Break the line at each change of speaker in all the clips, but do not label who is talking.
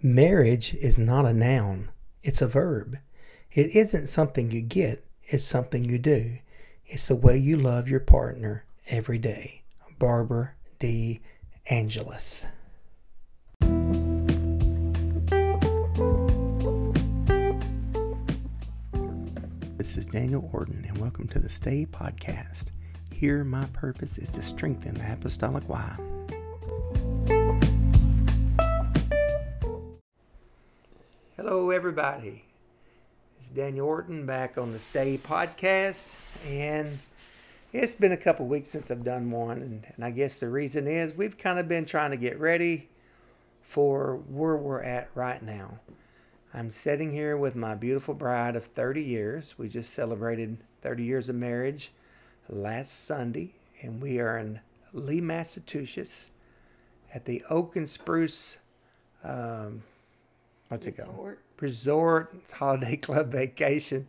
Marriage is not a noun, it's a verb. It isn't something you get, it's something you do. It's the way you love your partner every day. Barbara De Angelis. This is Daniel Orton, and welcome to the Stay Podcast. Here, my purpose is to strengthen the apostolic why. Hello, everybody. It's Daniel Orton back on the Stay Podcast, and it's been a couple weeks since I've done one, and, and I guess the reason is we've kind of been trying to get ready for where we're at right now. I'm sitting here with my beautiful bride of 30 years. We just celebrated 30 years of marriage last Sunday, and we are in Lee, Massachusetts at the Oak and Spruce um, what's it called? Resort Holiday Club Vacation.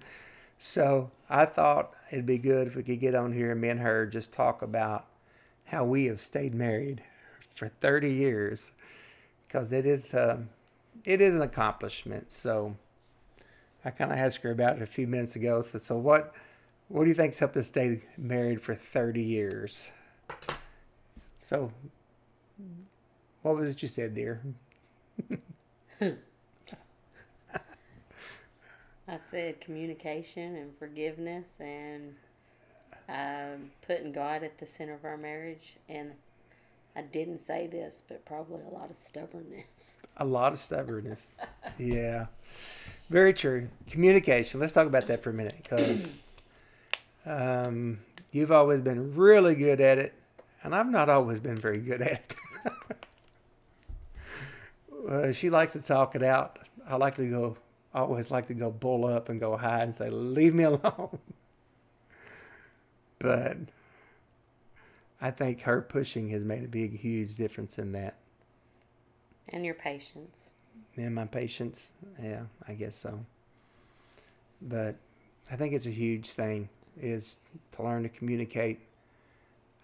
So I thought it'd be good if we could get on here and me and her just talk about how we have stayed married for 30 years because it is um, it is an accomplishment. So I kind of asked her about it a few minutes ago. So, so what what do you think's helped us stay married for 30 years? So what was it you said, dear?
I said communication and forgiveness and um, putting God at the center of our marriage. And I didn't say this, but probably a lot of stubbornness.
A lot of stubbornness. yeah. Very true. Communication. Let's talk about that for a minute because um, you've always been really good at it, and I've not always been very good at it. uh, she likes to talk it out. I like to go I always like to go bull up and go hide and say, leave me alone. but I think her pushing has made a big, huge difference in that.
And your patience.
And my patience. Yeah, I guess so. But I think it's a huge thing is to learn to communicate.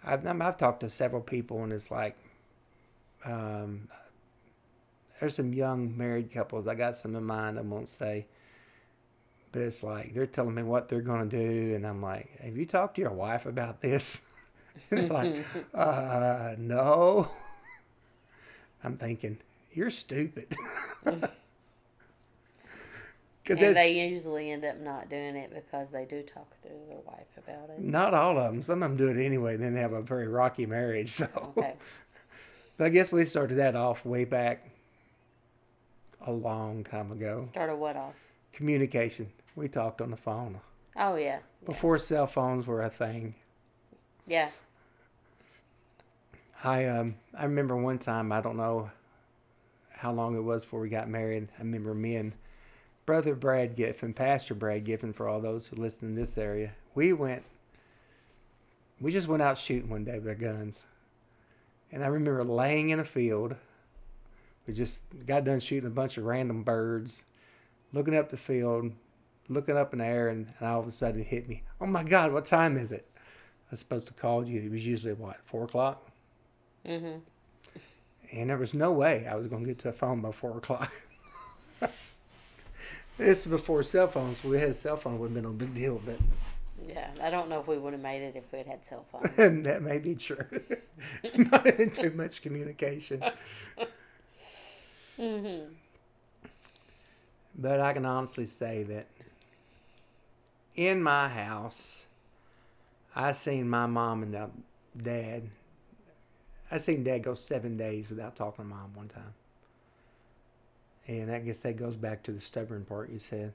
I've, I've talked to several people and it's like, um, there's some young married couples. I got some in mind. I won't say, but it's like they're telling me what they're going to do, and I'm like, "Have you talked to your wife about this?" like, uh, no. I'm thinking you're stupid.
and they usually end up not doing it because they do talk to their wife about it.
Not all of them. Some of them do it anyway. And then they have a very rocky marriage. So, okay. but I guess we started that off way back a long time ago.
Started what off?
Communication. We talked on the phone.
Oh yeah.
Before yeah. cell phones were a thing.
Yeah.
I um I remember one time I don't know how long it was before we got married. I remember me and brother Brad Giffen, Pastor Brad Giffen, for all those who listen in this area. We went. We just went out shooting one day with our guns, and I remember laying in a field we just got done shooting a bunch of random birds, looking up the field, looking up in the air, and, and all of a sudden it hit me. Oh my God, what time is it? I was supposed to call you. It was usually what, four o'clock? Mm-hmm. And there was no way I was going to get to a phone by four o'clock. this is before cell phones. If we had a cell phone, it would have been a big deal, but.
Yeah, I don't know if we would have made it if we had had cell phones.
that may be true. have been too much communication. Mm-hmm. But I can honestly say that in my house, I seen my mom and dad. I seen dad go seven days without talking to mom one time. And I guess that goes back to the stubborn part you said.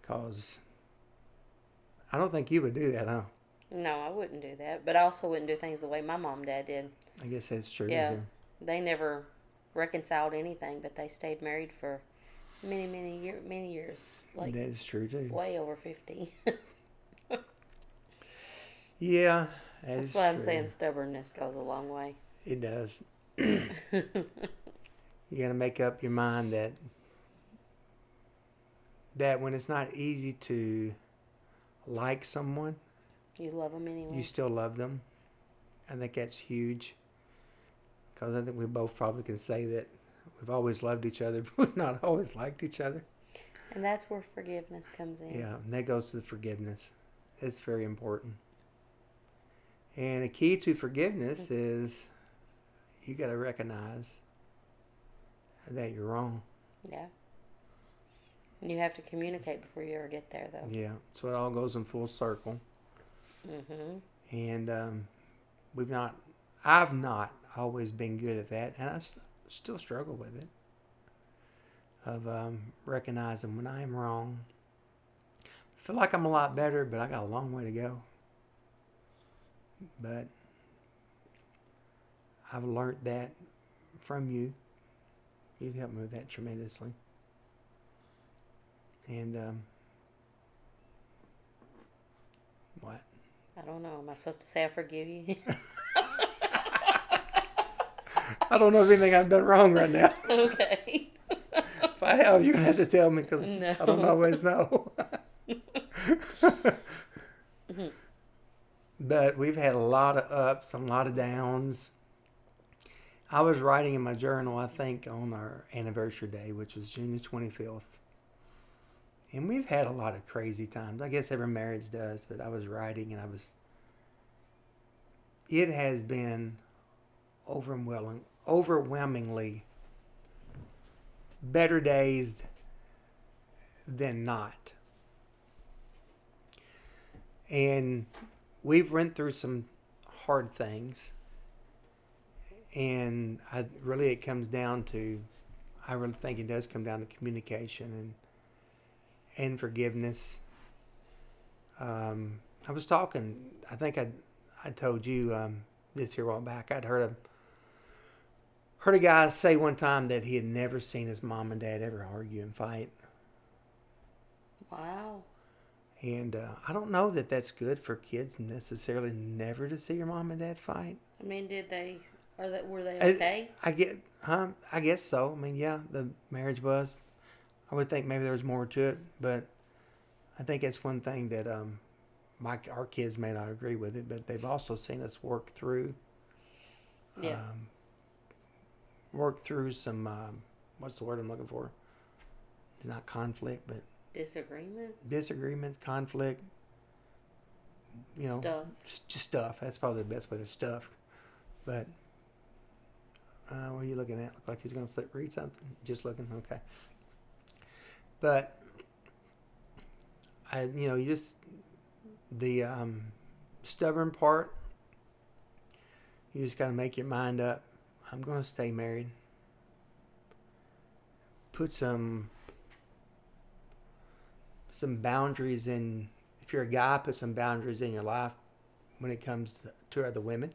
Because I don't think you would do that, huh?
No, I wouldn't do that. But I also wouldn't do things the way my mom and dad did.
I guess that's true.
Yeah. They never reconciled anything, but they stayed married for many, many year, many years.
Like that is true too.
Way over fifty.
yeah,
that that's why I'm saying stubbornness goes a long way.
It does. you got to make up your mind that that when it's not easy to like someone,
you love them anyway.
You still love them. I think that's huge because I think we both probably can say that we've always loved each other, but we've not always liked each other.
And that's where forgiveness comes in.
Yeah, and that goes to the forgiveness. It's very important. And a key to forgiveness is you got to recognize that you're wrong.
Yeah. And you have to communicate before you ever get there, though.
Yeah, so it all goes in full circle.
Mm-hmm.
And um, we've not, I've not always been good at that, and I s- still struggle with it. Of um, recognizing when I am wrong. I feel like I'm a lot better, but I got a long way to go. But I've learned that from you. You've helped me with that tremendously. And um, what?
I don't know. Am I supposed to say I forgive you?
I don't know if anything I've done wrong right now.
okay.
If I have, you're gonna have to tell me because I don't always know. but we've had a lot of ups and a lot of downs. I was writing in my journal, I think, on our anniversary day, which was June the 25th. And we've had a lot of crazy times. I guess every marriage does, but I was writing and I was. It has been overwhelming, overwhelmingly better days than not. And we've went through some hard things. And I really it comes down to I really think it does come down to communication and and forgiveness. Um, I was talking I think I I told you um, this here a while back. I'd heard a heard a guy say one time that he had never seen his mom and dad ever argue and fight.
Wow.
And uh, I don't know that that's good for kids necessarily never to see your mom and dad fight.
I mean, did they? Are that were they okay?
I get, huh? I guess so. I mean, yeah, the marriage was. I would think maybe there was more to it, but I think it's one thing that um, my our kids may not agree with it, but they've also seen us work through.
Yeah.
Um, work through some. Um, what's the word I'm looking for? It's not conflict, but
Disagreement.
disagreements, conflict. You know,
Stuff.
just, stuff. That's probably the best way to stuff. But uh, what are you looking at? Look like he's going to read something. Just looking. Okay. But I, you know, you just the um, stubborn part. You just got to make your mind up. I'm going to stay married. Put some some boundaries in. If you're a guy, put some boundaries in your life when it comes to other women.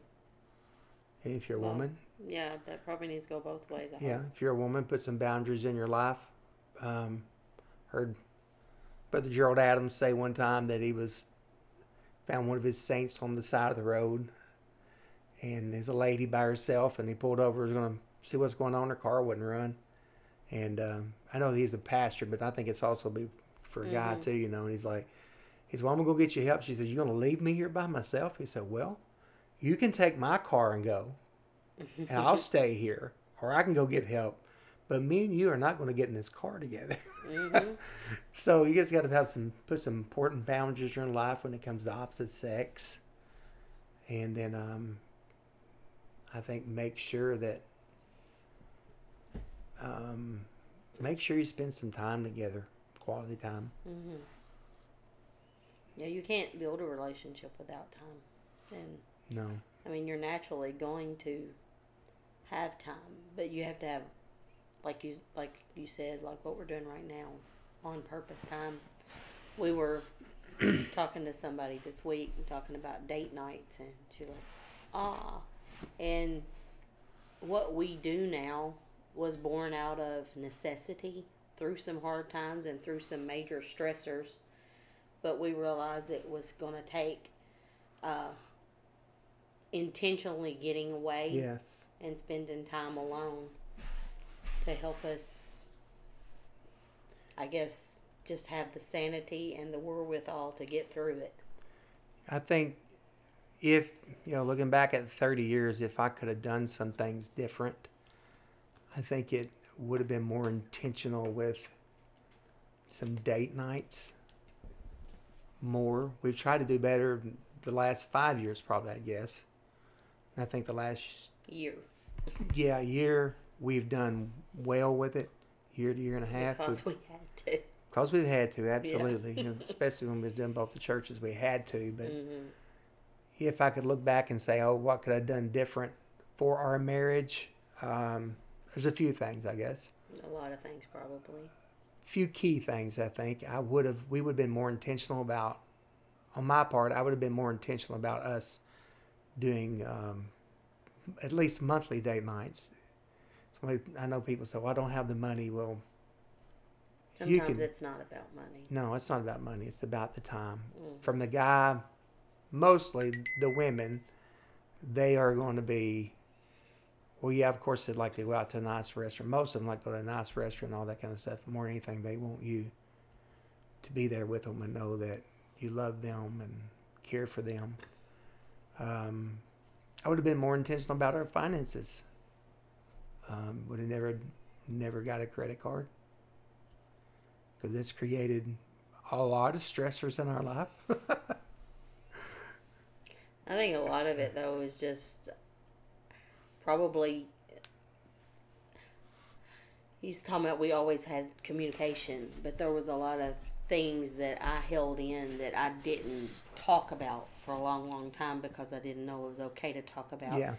And if you're a
Well,
woman,
Yeah, that probably needs to go both ways. I
yeah,
hope.
if you're a woman, put some boundaries in your life. Um, heard Brother Gerald Adams say one time that he was found one of his saints on the side of the road, and there's a lady by herself, and he pulled over, was going to see what's going on. Her car wouldn't run, and um, I know he's a pastor, but I think it's also be for a guy
Mhm.
too, you know. And he's like, he's well, I'm gonna go get you help. She said, "You're gonna leave me here by myself? He said, well, you can take my car and go and I'll stay here, or I can go get help. But me and you are not going to get in this car together.
Mhm.
so you guys got to have some put some important boundaries in your life when it comes to opposite sex, and then um, I think make sure that um, make sure you spend some time together, quality time.
Mhm. Yeah, you can't build a relationship without time, and
No,
I mean, you're naturally going to have time, but you have to have, like you like you said, like what we're doing right now, on purpose time. We were talking to somebody this week and talking about date nights, and she's like, ah, and what we do now was born out of necessity through some hard times and through some major stressors, but we realized it was going to take. Uh, intentionally getting away
yes,
and spending time alone to help us I guess just have the sanity and the wherewithal to get through it.
I think if you know, looking back at thirty years, if I could have done some things different, I think it would have been more intentional with some date nights. More. We've tried to do better the last five years, probably, I guess. And I think the last,
Year.
yeah, year, we've done well with it. Year to year and a half.
Because
We've-
had to.
Because we've had to, absolutely. you know, especially when we was doing both the churches, we had to. But
hmm
if I could look back and say, oh, what could I have done different for our marriage? Um, there's a few things, I guess.
A lot of things, probably.
few key things I think I would have we would have been more intentional about on my part I would have been more intentional about us doing um, at least monthly date nights. So I know people say, "Well, I don't have the money." Well, you
Sometimes
can.
it's not about money.
No, it's not about money. It's about the time.
Mm.
From the guy, mostly the women, they are going to be. Well, yeah, of course they'd like to go out to a nice restaurant. Most of them like to go to a nice restaurant, and all that kind of stuff. More than anything, they want you to be there with them and know that you love them and care for them. Um, I would have been more intentional about our finances. Um, would have never, never got a credit card because it's created a lot of stressors in our life.
I think a lot of it though is just probably he's talking about we always had communication, but there was a lot of things that I held in that I didn't talk about for a long, long time because I didn't know it was okay to talk about.
yeah,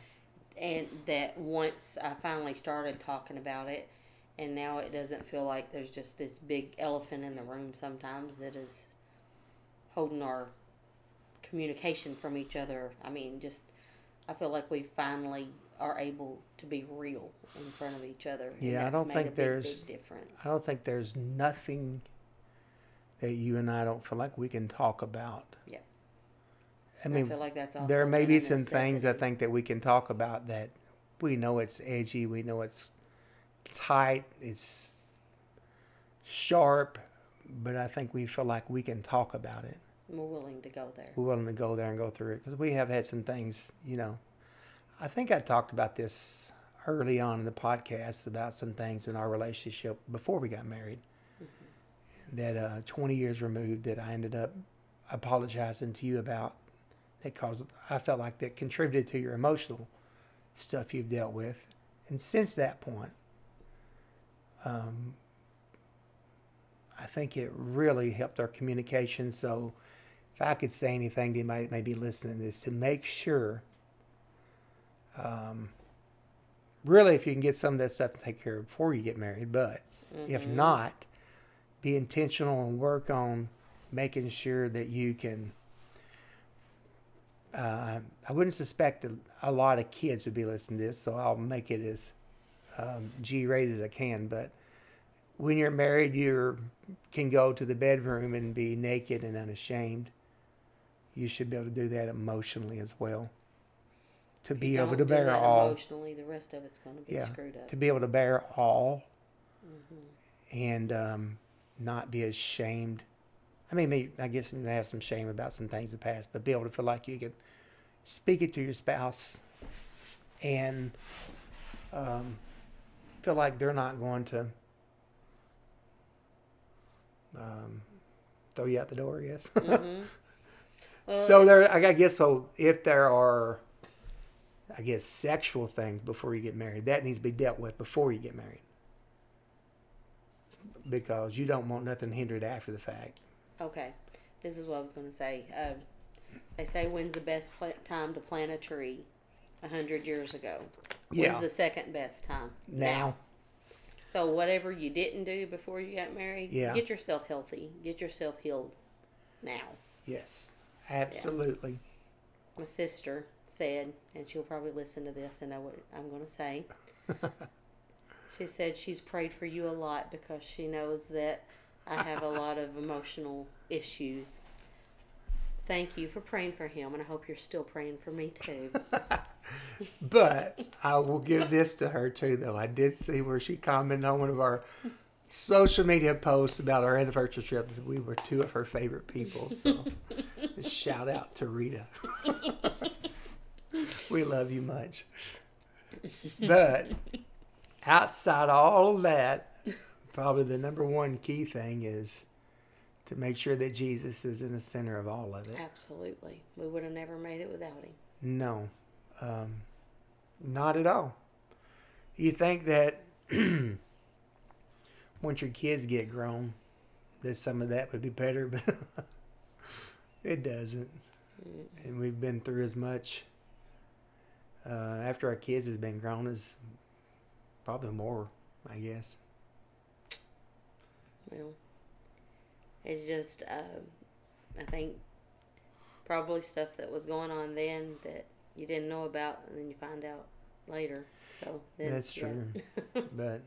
And that once I finally started talking about it, and now it doesn't feel like there's just this big elephant in the room sometimes that is holding our communication from each other. I mean, just I feel like we finally are able to be real in front of each other.
Yeah, I don't think
big,
there's-
big.
I don't think there's nothing that you and I don't feel like we can talk about.
Yeah.
I
I
mean,
feel like that's
there may be some things I think that we can talk about that we know it's edgy, we know it's tight, it's sharp, but I think we feel like we can talk about it.
We're willing to go there.
We're willing to go there and go through it because we have had some things, you know. I think I talked about this early on in the podcast about some things in our relationship before we got married. That uh, 20 years removed, that I ended up apologizing to you about that caused I felt like that contributed to your emotional stuff you've dealt with, and since that point, um, I think it really helped our communication. So, if I could say anything to anybody that may be listening, is to make sure, um, really, if you can get some of that stuff to take care of before you get married, but if
Mm-hmm.
not, be intentional and work on making sure that you can. Uh, I wouldn't suspect a, a lot of kids would be listening to this, so I'll make it as um, G-rated as I can. But when you're married, you can go to the bedroom and be naked and unashamed. You should be able to do that emotionally as well. To be able to bear all,
emotionally, the rest of it's going to be
Yeah.
screwed up.
to be able to bear all, and um, not be ashamed. I mean, maybe, I guess you may have some shame about some things in the past, but be able to feel like you can speak it to your spouse and um, feel like they're not going to um, throw you out the door. Yes.
Mhm. Well,
so there, I guess so. If there are, I guess, sexual things before you get married, that needs to be dealt with before you get married, because you don't want nothing hindered after the fact.
Okay, this is what I was going to say. Um, they say when's the best pla- time to plant a tree? A hundred years ago.
Yeah.
When's the second best time?
Now,
So whatever you didn't do before you got married,
Yeah.
get yourself healthy. Get yourself healed. Now,
yes, absolutely.
my sister said, and she'll probably listen to this and know what I'm going to say. she said she's prayed for you a lot because she knows that I have a lot of emotional issues. Thank you for praying for him, and I hope you're still praying for me too.
But I will give this to her too, though. I did see where she commented on one of our social media posts about our anniversary trip. that We were two of her favorite people. So, shout out to Rita. we love you much. But outside all of that, probably the number one key thing is to make sure that Jesus is in the center of all of it.
Absolutely. We would have never made it without him.
No, um, not at all. You think that once your kids get grown, that some of that would be better, but it doesn't. And we've been through as much uh, after our kids has been grown as probably more, I guess.
Well, it's just, uh, I think, probably stuff that was going on then that you didn't know about, and then you find out later. So then,
That's
yeah.
true. but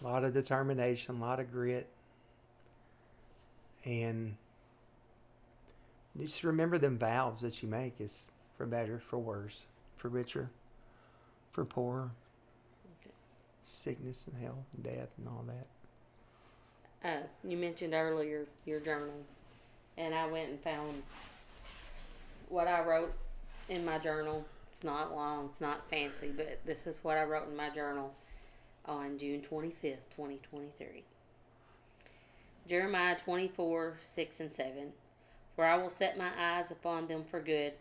a lot of determination, a lot of grit, and just remember them vows that you make is for better, for worse, for richer, for poorer, sickness and health, and death, and all that.
Uh, you mentioned earlier your journal, and I went and found what I wrote in my journal. It's not long, it's not fancy, but this is what I wrote in my journal on June 25th, 2023. Jeremiah 24, 6 and 7. For I will set my eyes upon them for good,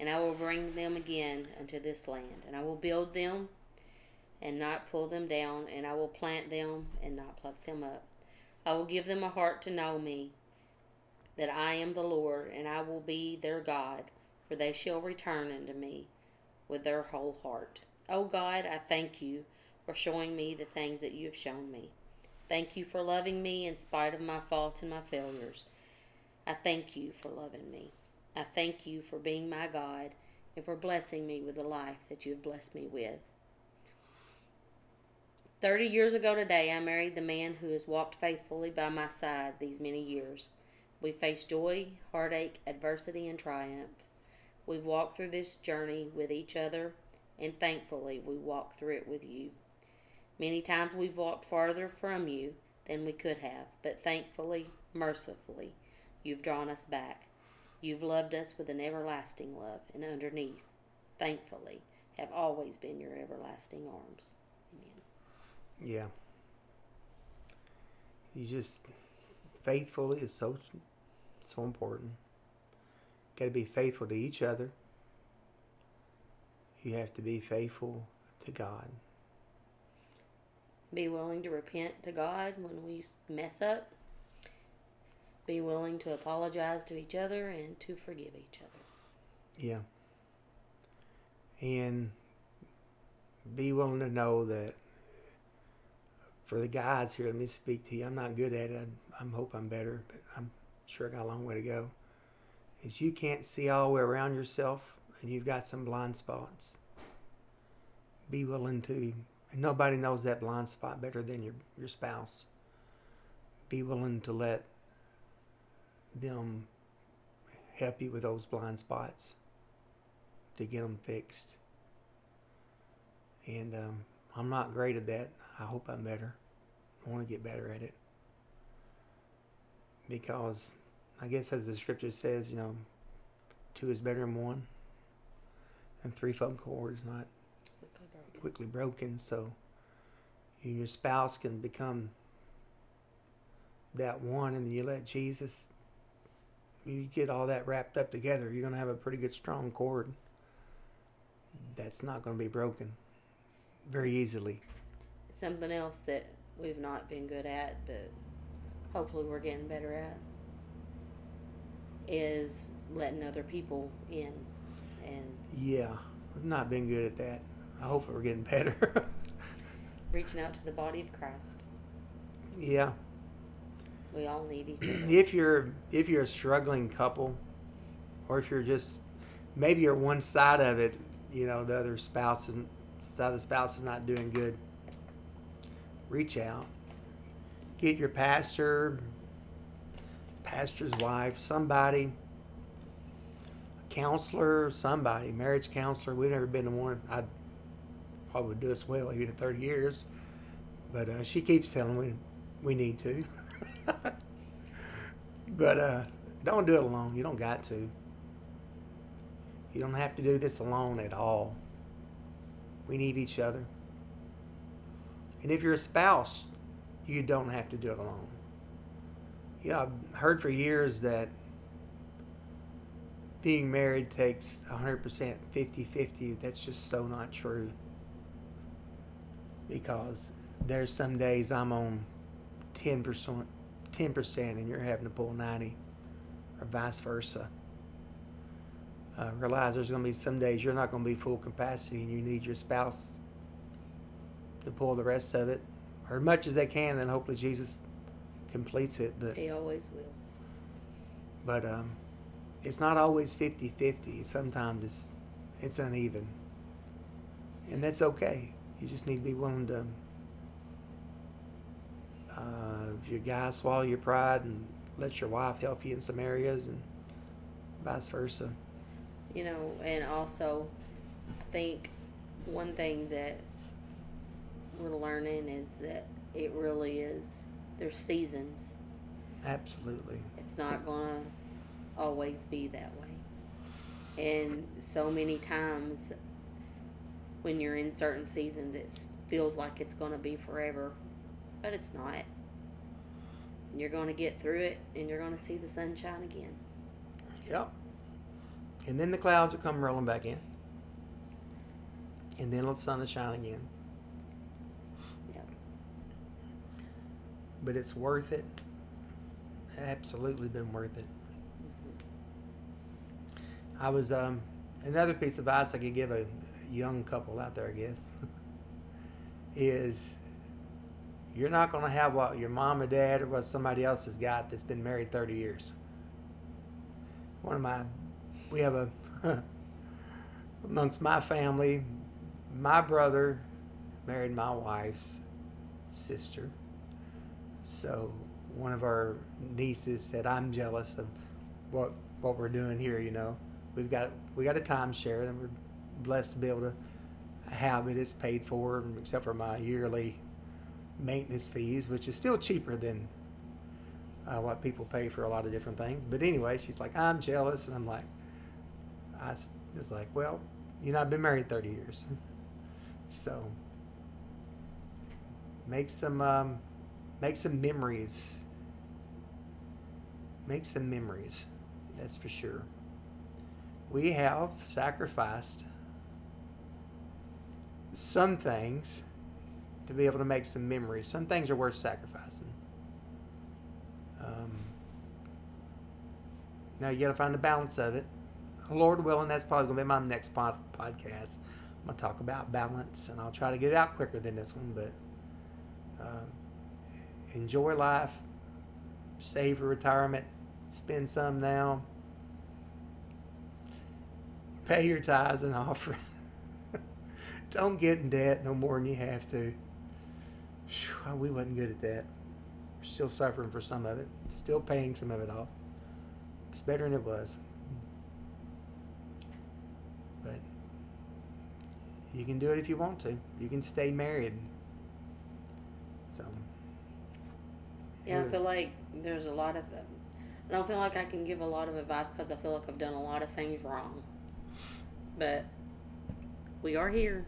and I will bring them again unto this land, and I will build them and not pull them down, and I will plant them and not pluck them up. I will give them a heart to know me, that I am the Lord, and I will be their God, for they shall return unto me with their whole heart. O God, I thank you for showing me the things that you have shown me. Thank you for loving me in spite of my faults and my failures. I thank you for loving me. I thank you for being my God and for blessing me with the life that you have blessed me with. Thirty years ago today, I married the man who has walked faithfully by my side these many years. We faced joy, heartache, adversity, and triumph. We've walked through this journey with each other, and thankfully, we walked through it with you. Many times we've walked farther from you than we could have, but thankfully, mercifully, you've drawn us back. You've loved us with an everlasting love, and underneath, thankfully, have always been your everlasting arms. Amen.
Yeah. You just faithfully is so so important. Got to be faithful to each other. You have to be faithful to God.
Be willing to repent to God when we mess up. Be willing to apologize to each other and to forgive each other.
Yeah. And be willing to know that for the guys here, let me speak to you. I'm not good at it. I, I hope I'm better, but I'm sure I got a long way to go. Is you can't see all the way around yourself and you've got some blind spots. Be willing to, and nobody knows that blind spot better than your, your spouse. Be willing to let them help you with those blind spots to get them fixed. And um, I'm not great at that. I hope I'm better. I want to get better at it. Because I guess as the scripture says, you know, two is better than one. And threefold cord is not quickly broken. So you and your spouse can become that one and then you let Jesus you get all that wrapped up together, you're gonna have a pretty good strong cord that's not gonna be broken very easily.
It's something else that we've not been good at, but hopefully we're getting better at, is letting other people in. And
Yeah, I've not been good at that. I hope we're getting better.
reaching out to the body of Christ.
yeah.
We all need each other.
If you're if you're a struggling couple, or if you're just maybe you're one side of it, you know, the other spouse isn't side the spouse is not doing good. Reach out. Get your pastor, pastor's wife, somebody, a counselor, somebody, marriage counselor. We've never been to one. I probably would do us well even in 30 years. But uh, she keeps telling me we need to. but uh, don't do it alone. You don't got to. You don't have to do this alone at all. We need each other. And if you're a spouse, you don't have to do it alone. You know, I've heard for years that being married takes 100% 50 50. That's just so not true. Because there's some days I'm on 10%, 10% and you're having to pull 90 or vice versa. Uh, realize there's going to be some days you're not going to be full capacity and you need your spouse to pull the rest of it or as much as they can, then hopefully Jesus completes it. But
He always will.
but um, it's not always 50-50. Sometimes it's it's uneven, and that's okay. You just need to be willing to. Uh, if your guy swallow your pride and let your wife help you in some areas, and vice versa.
You know, and also, I think one thing that we're learning is that it really is, there's seasons.
Absolutely.
It's not gonna always be that way. And so many times when you're in certain seasons, it feels like it's gonna be forever, but it's not. You're gonna get through it and you're gonna see the sunshine again.
Yep. And then the clouds will come rolling back in. And then the sun will shine again.
Yep.
But it's worth it. Absolutely been worth it. I was um another piece of advice I could give a young couple out there, I guess, is you're not going to have what your mom or dad or what somebody else has got that's been married 30 years. One of my, we have a, amongst my family, my brother married my wife's sister. So one of our nieces said, "I'm jealous of what what we're doing here. You know, we've got we got a timeshare, and we're blessed to be able to have it. It's paid for, except for my yearly maintenance fees, which is still cheaper than uh, what people pay for a lot of different things. But anyway, she's like, "I'm jealous," and I'm like, I was like, "Well, you know, I've been married 30 years, so." Make some um, make some memories. Make some memories. That's for sure. We have sacrificed some things to be able to make some memories. Some things are worth sacrificing. Um, now you got to find the balance of it. Lord willing, that's probably going to be my next pod- podcast. I'm going to talk about balance, and I'll try to get it out quicker than this one, but um, enjoy life, save for retirement, spend some now, pay your tithes and offering. Don't get in debt no more than you have to. Whew, we wasn't good at that. We're still suffering for some of it, still paying some of it off. It's better than it was. But you can do it if you want to. You can stay married. So.
Yeah, I feel like there's a lot of. I don't feel like I can give a lot of advice because I feel like I've done a lot of things wrong. But we are here,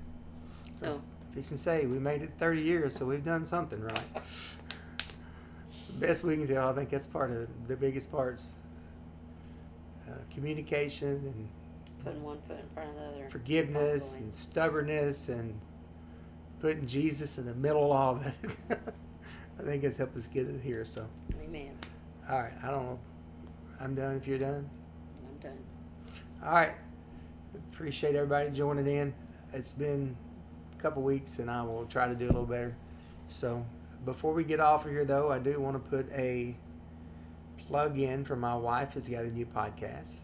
so
Fix and say we made it 30 years, so we've done something right. Best we can tell, I think that's part of it, the biggest parts. Uh, communication and
putting one foot in front of the other.
forgiveness and stubbornness and putting Jesus in the middle of it. I think it's helped us get it here. So,
Amen.
all right, I don't know. I'm done if you're done.
I'm done.
All right. Appreciate everybody joining in. It's been couple weeks, and I will try to do a little better. So, before we get off of here, though, I do want to put a plug in for my wife. Has got a new podcast,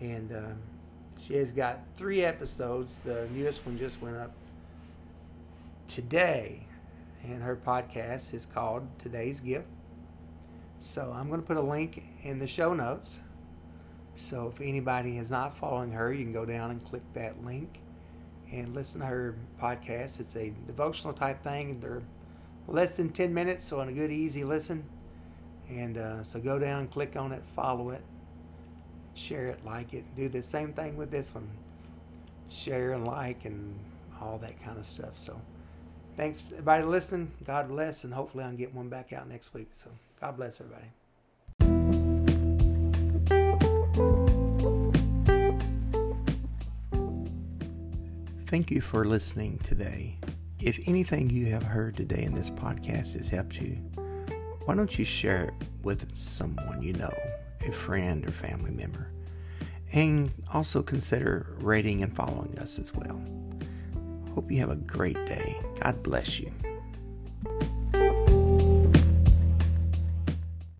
and um, she has got three episodes. The newest one just went up today, and her podcast is called Today's Gift. So, I'm going to put a link in the show notes. So if anybody is not following her, you can go down and click that link and listen to her podcast. It's a devotional type thing. They're less than 10 minutes, so on a good, easy listen. And uh, so go down, click on it, follow it, share it, like it. Do the same thing with this one. Share and like and all that kind of stuff. So thanks everybody listening. God bless, and hopefully I'll get one back out next week. So God bless everybody. Thank you for listening today. If anything you have heard today in this podcast has helped you, why don't you share it with someone you know, a friend or family member? And also consider rating and following us as well. Hope you have a great day. God bless you.